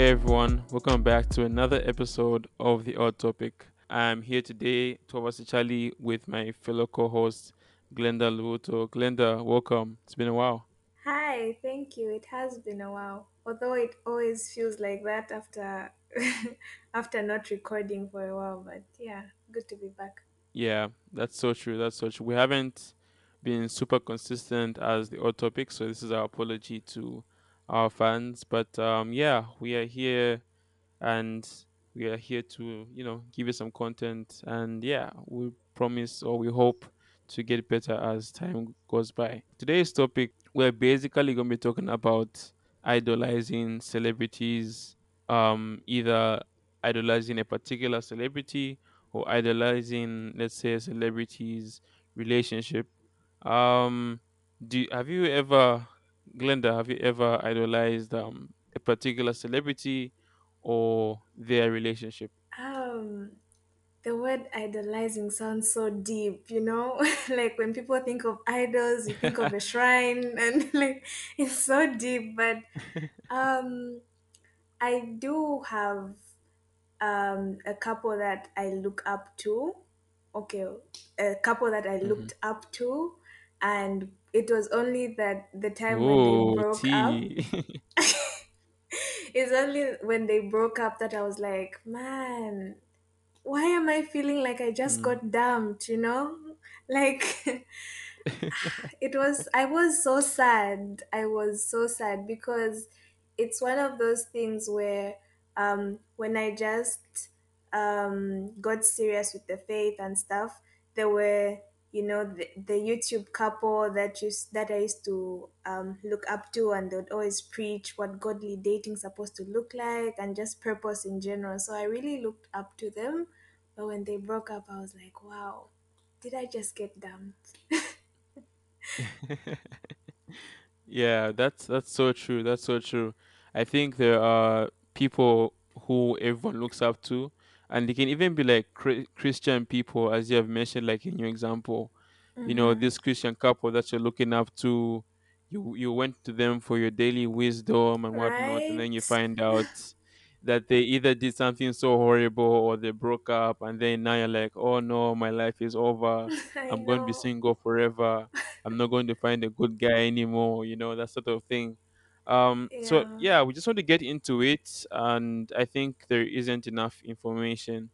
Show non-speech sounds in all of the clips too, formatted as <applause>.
Hey everyone, welcome back to another episode of The Odd Topic. I'm here today, Tovasi Charlie, with my fellow co-host Glenda Luto. Glenda, welcome. It's been a while. Hi, thank you. It has been a while. Although it always feels like that after <laughs> after not recording for a while, but yeah, good to be back. Yeah, that's so true. That's so true. We haven't been super consistent as The Odd Topic, so this is our apology to our fans. But um, yeah, we are here and we are here to you know give you some content and yeah we promise or we hope to get better as time goes by today's topic we're basically going to be talking about idolizing celebrities um either idolizing a particular celebrity or idolizing let's say a celebrity's relationship um do have you ever glenda have you ever idolized um a particular celebrity or their relationship. Um, the word idolizing sounds so deep, you know? <laughs> like when people think of idols, you think of a <laughs> shrine and like it's so deep, but um I do have um a couple that I look up to. Okay, a couple that I hmm looked up to and it was only that the time when they broke up tea. <laughs> <laughs> it's only when they broke up that I was like, man, why am I feeling like I just Mm. got dumped, you know? <laughs> Like <sighs> it was I was so sad. I was so sad because it's one of those things where um when I just um got serious with the faith and stuff, there were you know the, the YouTube couple that used that I used to um, look up to, and they'd always preach what godly dating's supposed to look like, and just purpose in general. So I really looked up to them. But when they broke up, I was like, wow, did I just get dumped? <laughs> yeah, that's that's so true. That's so true. I think there are people who everyone looks up to, and they can even be like Chri- Christian people, as you have mentioned, like in your example. You know, Mm-hmm. this Christian couple that you're looking up to, you you went to them for your daily wisdom and whatnot, and then you find out <laughs> that they either did something so horrible or they broke up, and then now you're like, oh no, my life is over. <laughs> I'm going to be single forever I'm not going to find a good guy anymore, you know, that sort of thing. Um, so Yeah. yeah, we just want to get into it, and I think there isn't enough information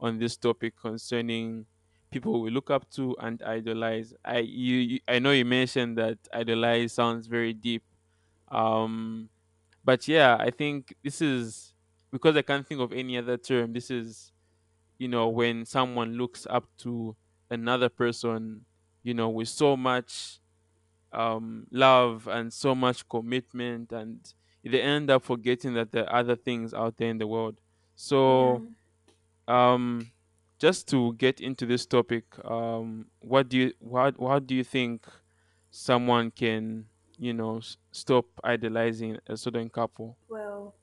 on this topic concerning people we look up to and idolize. I you, you I know you mentioned that idolize sounds very deep. Um, but yeah, I think this is because I can't think of any other term. This is you know when someone looks up to another person, you know, with so much um, love and so much commitment, and they end up forgetting that there are other things out there in the world. So, um, just to get into this topic, um, what do you what what do you think someone can you know s- stop idolizing a certain couple? Well,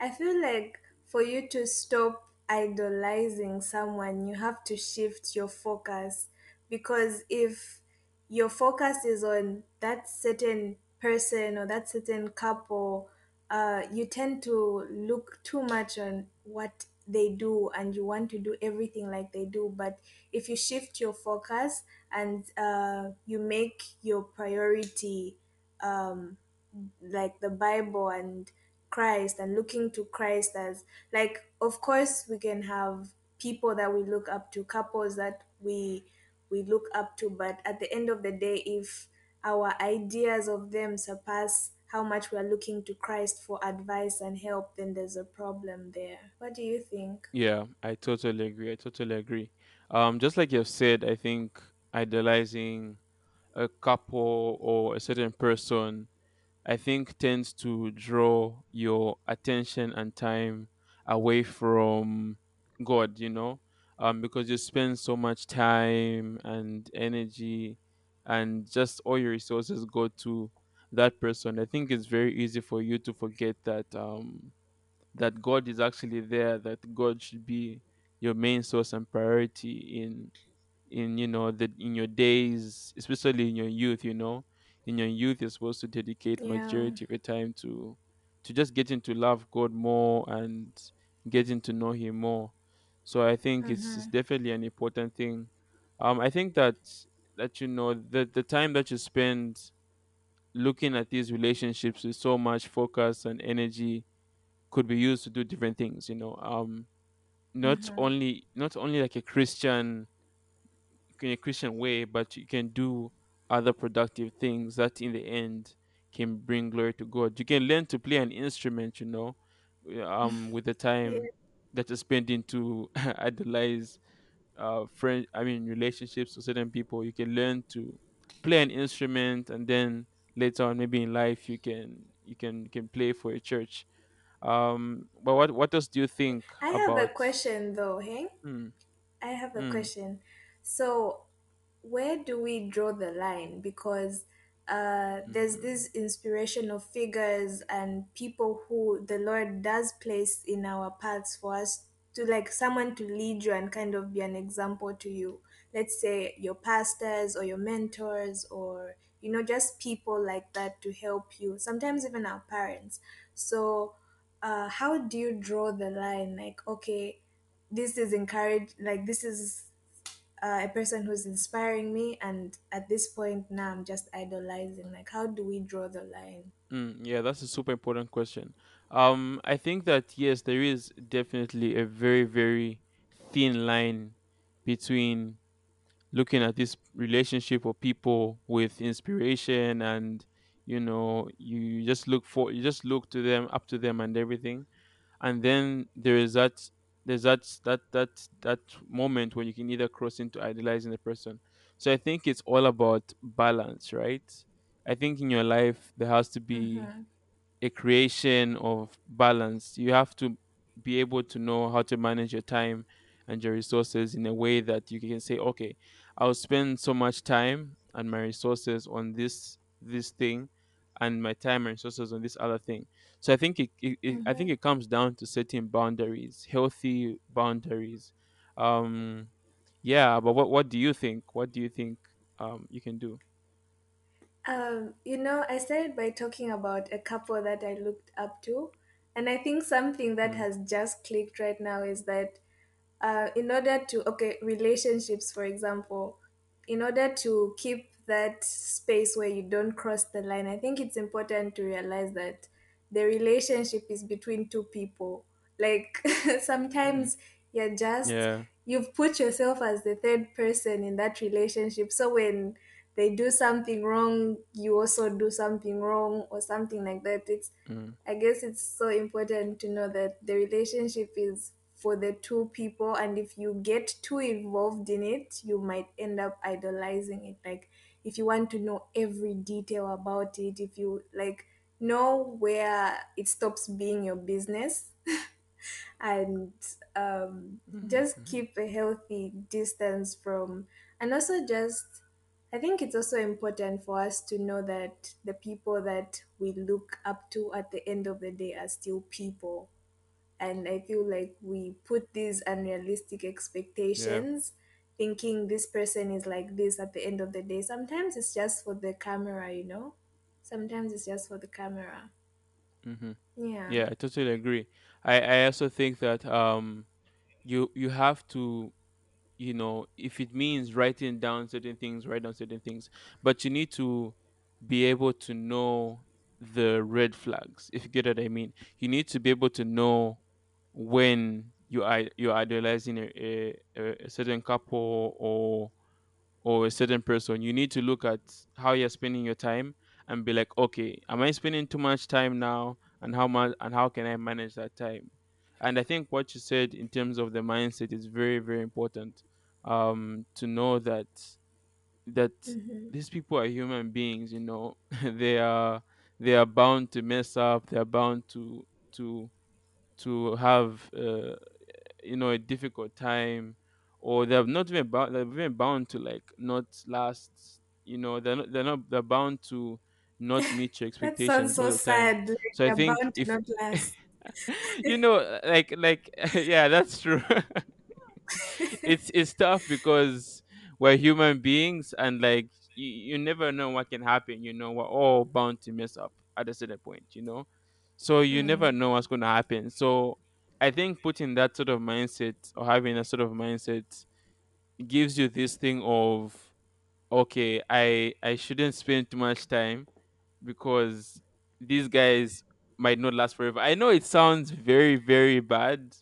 I feel like for you to stop idolizing someone, you have to shift your focus because if your focus is on that certain person or that certain couple, uh, you tend to look too much on what they do and you want to do everything like they do. But if you shift your focus and uh, you make your priority um, like the Bible and Christ and looking to Christ as like of course we can have people that we look up to, couples that we we look up to, but at the end of the day if our ideas of them surpass how much we are looking to Christ for advice and help, then there's a problem there. What do you think? Yeah, I totally agree. I totally agree. Um, just like you've said, I think idealizing a couple or a certain person I think tends to draw your attention and time away from God, you know, um, because you spend so much time and energy and just all your resources go to that person. I think it's very easy for you to forget that um, that God is actually there, that God should be your main source and priority in in you know the in your days especially in your youth you know in your youth you're supposed to dedicate Yeah. majority of your time to to just getting to love God more and getting to know Him more. So I think it's, it's Mm-hmm. definitely an important thing. Um, I think that that you know the the time that you spend looking at these relationships with so much focus and energy could be used to do different things. You know, um, not Mm-hmm. only not only like a Christian in a Christian way, but you can do other productive things that in the end can bring glory to God. You can learn to play an instrument, you know, um, with the <laughs> time that you're spending to <laughs> idolize uh friend I mean relationships with certain people. You can learn to play an instrument and then later on maybe in life you can you can you can play for a church. Um but what what else do you think I have a question though, hey? mm, I have a mm, question. So, where do we draw the line? Because uh, there's mhm, this inspirational figures and people who the Lord does place in our paths for us to like someone to lead you and kind of be an example to you. Let's say your pastors or your mentors or you know just people like that to help you. Sometimes even our parents. So, uh, how do you draw the line? Like, okay, this is encouraged. Like, this is uh, a person who's inspiring me and at this point now i'm just idolizing like how do we draw the line mm, yeah, that's a super important question. Um I think that yes, there is definitely a very very thin line between looking at this relationship or people with inspiration and you know you just look for you just look to them up to them and everything and then there is that there's that that that that moment when you can either cross into idolizing the person so i think it's all about balance right i think in your life there has to be mm-hmm. a creation of balance. You have to be able to know how to manage your time and your resources in a way that you can say, okay, I'll spend so much time and my resources on this this thing and my time and resources on this other thing. So I think it, it, it I think Mm-hmm. it comes down to setting boundaries, healthy boundaries. Um yeah, but what what do you think? What do you think um you can do? Um, you know, I started by talking about a couple that I looked up to, and I think something that Mm, has just clicked right now is that uh, in order to okay relationships for example in order to keep that space where you don't cross the line i think it's important to realize that the relationship is between two people. Like <laughs> mm, sometimes you're just yeah. you've put yourself as the third person in that relationship. So when they do something wrong you also do something wrong or something like that. It's Mm, I guess it's so important to know that the relationship is for the two people, and if you get too involved in it, you might end up idolizing it. Like, if you want to know every detail about it, if you like know where it stops being your business, <laughs> and um, mhm, just mhm. keep a healthy distance from, and also just I think it's also important for us to know that the people that we look up to at the end of the day are still people. And I feel like we put these unrealistic Yeah. expectations, thinking this person is like this at the end of the day. Sometimes it's just for the camera, you know? Sometimes it's just for the camera. Mm-hmm. Yeah. Yeah, I totally agree. I, I also think that um you you have to you know if it means writing down certain things, write down certain things, but you need to be able to know the red flags. If you get what I mean, you need to be able to know when you are you're idolizing a, a, a a certain couple or or a certain person, you need to look at how you're spending your time and be like, okay, am I spending too much time now, and how much and how can I manage that time? And I think what you said in terms of the mindset is very very important. Um, to know that that Mm-hmm. these people are human beings. You know, <laughs> they are they are bound to mess up. They are bound to to to have uh, you know a difficult time or they're not even bound they're even bound to like not last you know they're not they're not they're bound to not <laughs> meet your That sounds expectations all so the time sad. Like so i think bound to if not last. <laughs> you know like like <laughs> yeah that's true it's it's tough because we're human beings and like you, you never know what can happen you know we're all bound to mess up at a certain point you know So you never Mm. know what's going to happen. So I think putting that sort of mindset or having a sort of mindset gives you this thing of okay, I I shouldn't spend too much time because these guys might not last forever. I know it sounds very very bad,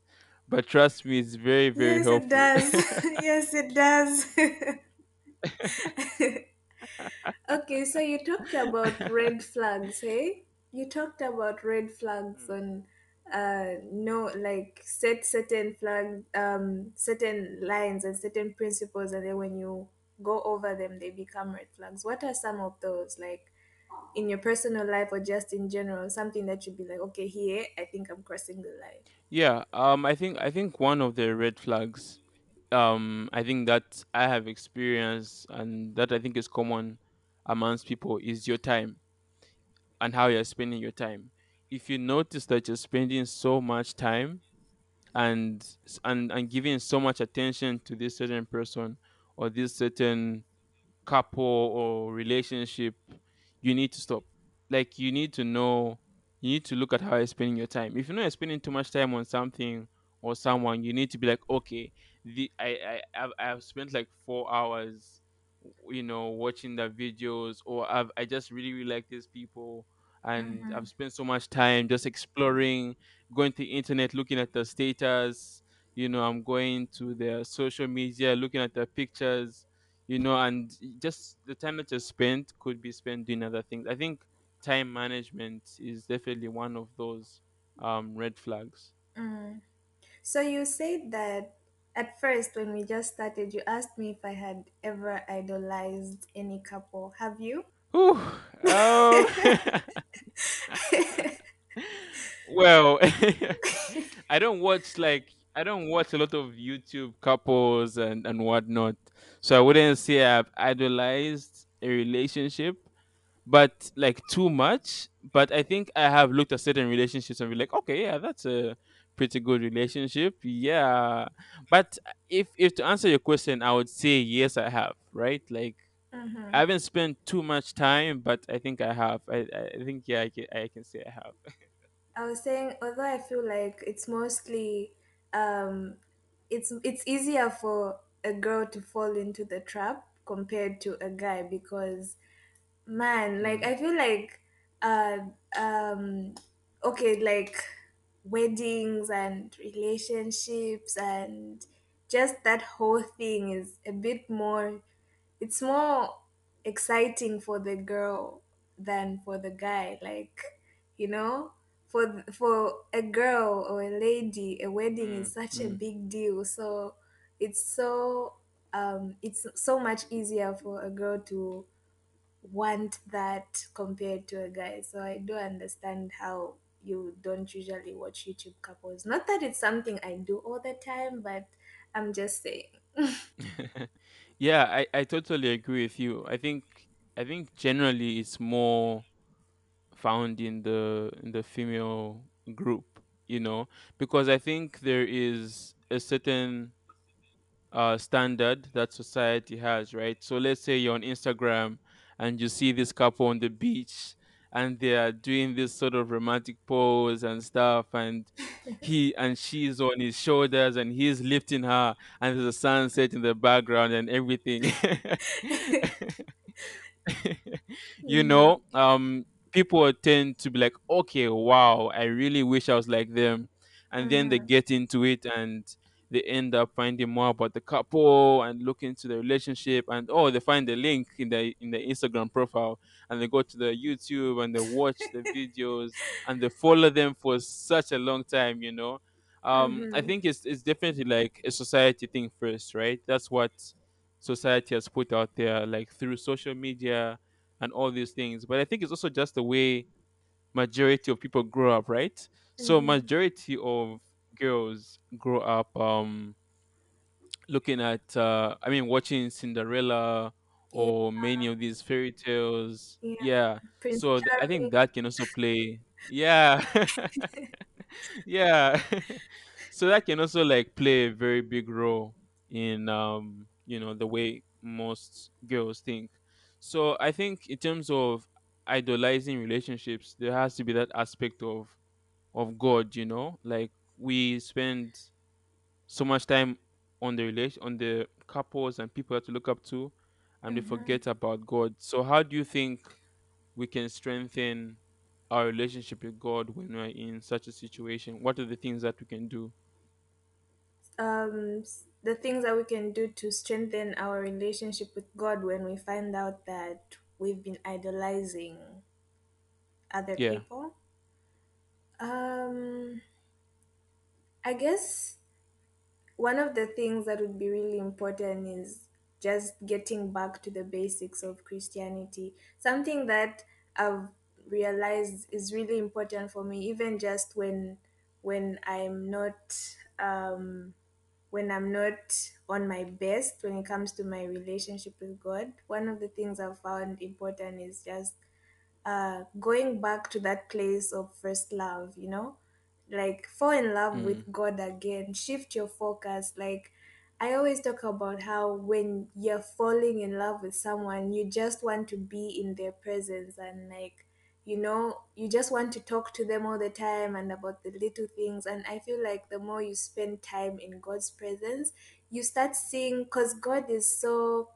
but trust me, it's very very Yes, it helpful. does. <laughs> <laughs> yes, it does. <laughs> okay, so you talked about red flags, hey? You talked about red flags on uh no like set certain flag um certain lines and certain principles and then when you go over them they become red flags. What are some of those like in your personal life or just in general? Something that you'd be like, okay, here I think I'm crossing the line. Yeah, um, I think I think one of the red flags, um, I think that I have experienced and that I think is common amongst people is your time and how you're spending your time. If you notice that you're spending so much time and and and giving so much attention to this certain person or this certain couple or relationship, you need to stop. Like you need to know, you need to look at how you're spending your time. If you know you're spending too much time on something or someone, you need to be like, okay, the I I I've, I've spent like four hours, you know, watching the videos, or I've I just really really like these people. And mm-hmm. I've spent so much time just exploring, going to the internet, looking at the status. You know, I'm going to their social media, looking at their pictures you know, and just the time that you spent could be spent doing other things. I think time management is definitely one of those um, red flags. Mm. So you said that at first when we just started, you asked me if I had ever idolized any couple. Have you? Whew, oh, <laughs> <laughs> well, <laughs> I don't watch like I don't watch a lot of YouTube couples and and whatnot, so I wouldn't say I've idolized a relationship but like too much. But I think I have looked at certain relationships and be like, okay, yeah, that's a pretty good relationship. Yeah. But if if to answer your question, I would say yes, I have, right? Like I Mm-hmm. haven't spent too much time, but I think I have. I, I I think yeah, I can, I can say I have. I was saying, although I feel like it's mostly, um, it's it's easier for a girl to fall into the trap compared to a guy because man like i feel like uh um okay like weddings and relationships and just that whole thing is a bit more it's more exciting for the girl than for the guy like you know for for a girl or a lady a wedding mm, is such a mm. big deal so it's so um it's so much easier for a girl to want that compared to a guy. So I do understand how you don't usually watch YouTube couples. Not that it's something I do all the time, but I'm just saying. <laughs> <laughs> yeah, I, I totally agree with you. I think I think generally it's more found in the in the female group you know? Because i think there is a certain uh standard that society has right? So let's say you're on instagram and you see this couple on the beach and they are doing this sort of romantic pose and stuff and he and she's on his shoulders and he's lifting her and there's a sunset in the background and everything. <laughs> <laughs> You know, um, people tend to be like, okay, wow, I really wish I was like them. And then they hmm get into it and they end up finding more about the couple and look into the relationship and oh they find the link in the in the Instagram profile and they go to the YouTube and they watch the <laughs> videos and they follow them for such a long time, you know. Um I hmm think it's it's definitely like a society thing first, right? That's what society has put out there like through social media and all these things. But I think it's also just the way majority of people grow up, right? So hmm majority of girls grow up um looking at uh I mean watching Cinderella Yeah, or many of these fairy tales. yeah. Yeah. So th- I think that can also play yeah. <laughs> yeah. <laughs> so that can also like play a very big role in um you know the way most girls think so i think in terms of idolizing relationships there has to be that aspect of of God, you know? Like we spend so much time on the relation on the couples and people to look up to and we Mm-hmm. forget about God. So how do you think we can strengthen our relationship with God when we're in such a situation? What are the things that we can do? Um, s- the things that we can do to strengthen our relationship with God when we find out that we've been idolizing other Yeah. people. Um, I guess one of the things that would be really important is just getting back to the basics of Christianity. Something that I've realized is really important for me, even just when when I'm not um, when I'm not on my best when it comes to my relationship with God. One of the things I've found important is just uh, going back to that place of first love, you know, like fall in love Mm. with God again, shift your focus. Like, I always talk about how when you're falling in love with someone, you just want to be in their presence and, like, you know, you just want to talk to them all the time and about the little things. And I feel like the more you spend time in God's presence, you start seeing, because God is so,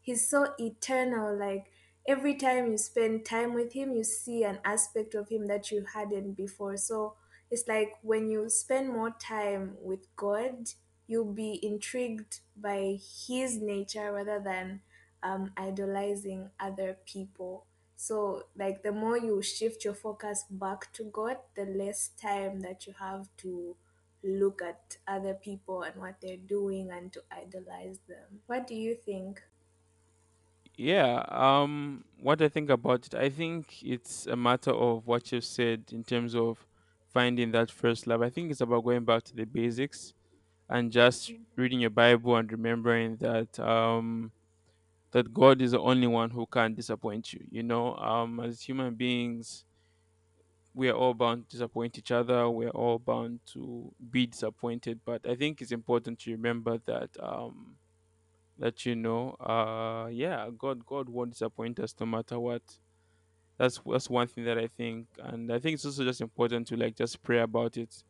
He's so eternal. Like, every time you spend time with him you see an aspect of him that you hadn't before so it's like when you spend more time with god you'll be intrigued by his nature rather than um, idolizing other people so like the more you shift your focus back to god the less time that you have to look at other people and what they're doing and to idolize them. What do you think? Yeah, um what I think about it, I think it's a matter of what you've said in terms of finding that first love. I think it's about going back to the basics and just reading your Bible and remembering that um that God is the only one who can disappoint you. You know, um as human beings, we are all bound to disappoint each other. We're all bound to be disappointed. But I think it's important to remember that um that you know, uh yeah, God God won't disappoint us no matter what that's that's one thing that I think, and I think it's also just important to like just pray about it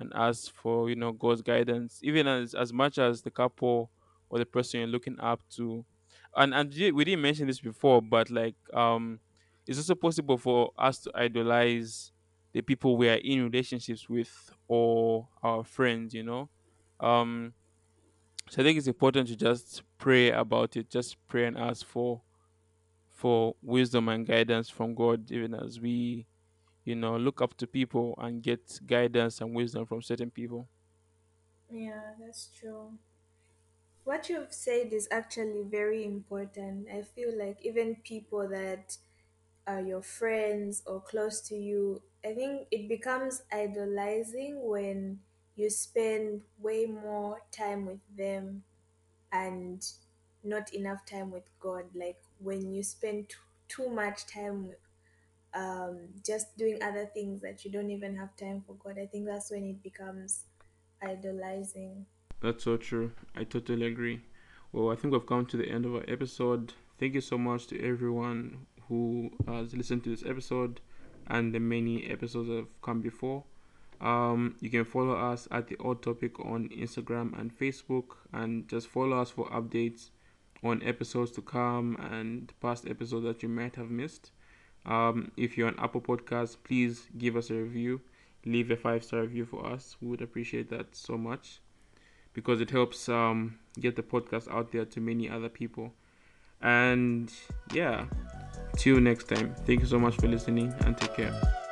and ask for you know God's guidance, even as as much as the couple or the person you're looking up to, and and we didn't mention this before, but like um, it's also possible for us to idolize the people we are in relationships with or our friends, you know, um. So I think it's important to just pray about it, just pray and ask for for wisdom and guidance from God, even as we you know look up to people and get guidance and wisdom from certain people yeah that's true What you've said is actually very important. I feel like even people that are your friends or close to you, I think it becomes idolizing when you spend way more time with them and not enough time with God. Like when you spend t- too much time um, just doing other things that you don't even have time for God, I think that's when it becomes idolizing. That's so true. I totally agree. Well i think we've come to the end of our episode. Thank you so much to everyone who has listened to this episode and the many episodes that have come before. Um, you can follow us at the odd topic on instagram and facebook and just follow us for updates on episodes to come and past episodes that you might have missed. Um, if you're on Apple Podcasts, please give us a review. Leave a five star review for us. We would appreciate that so much because it helps um, get the podcast out there to many other people. And yeah, till next time. Thank you so much for listening and take care.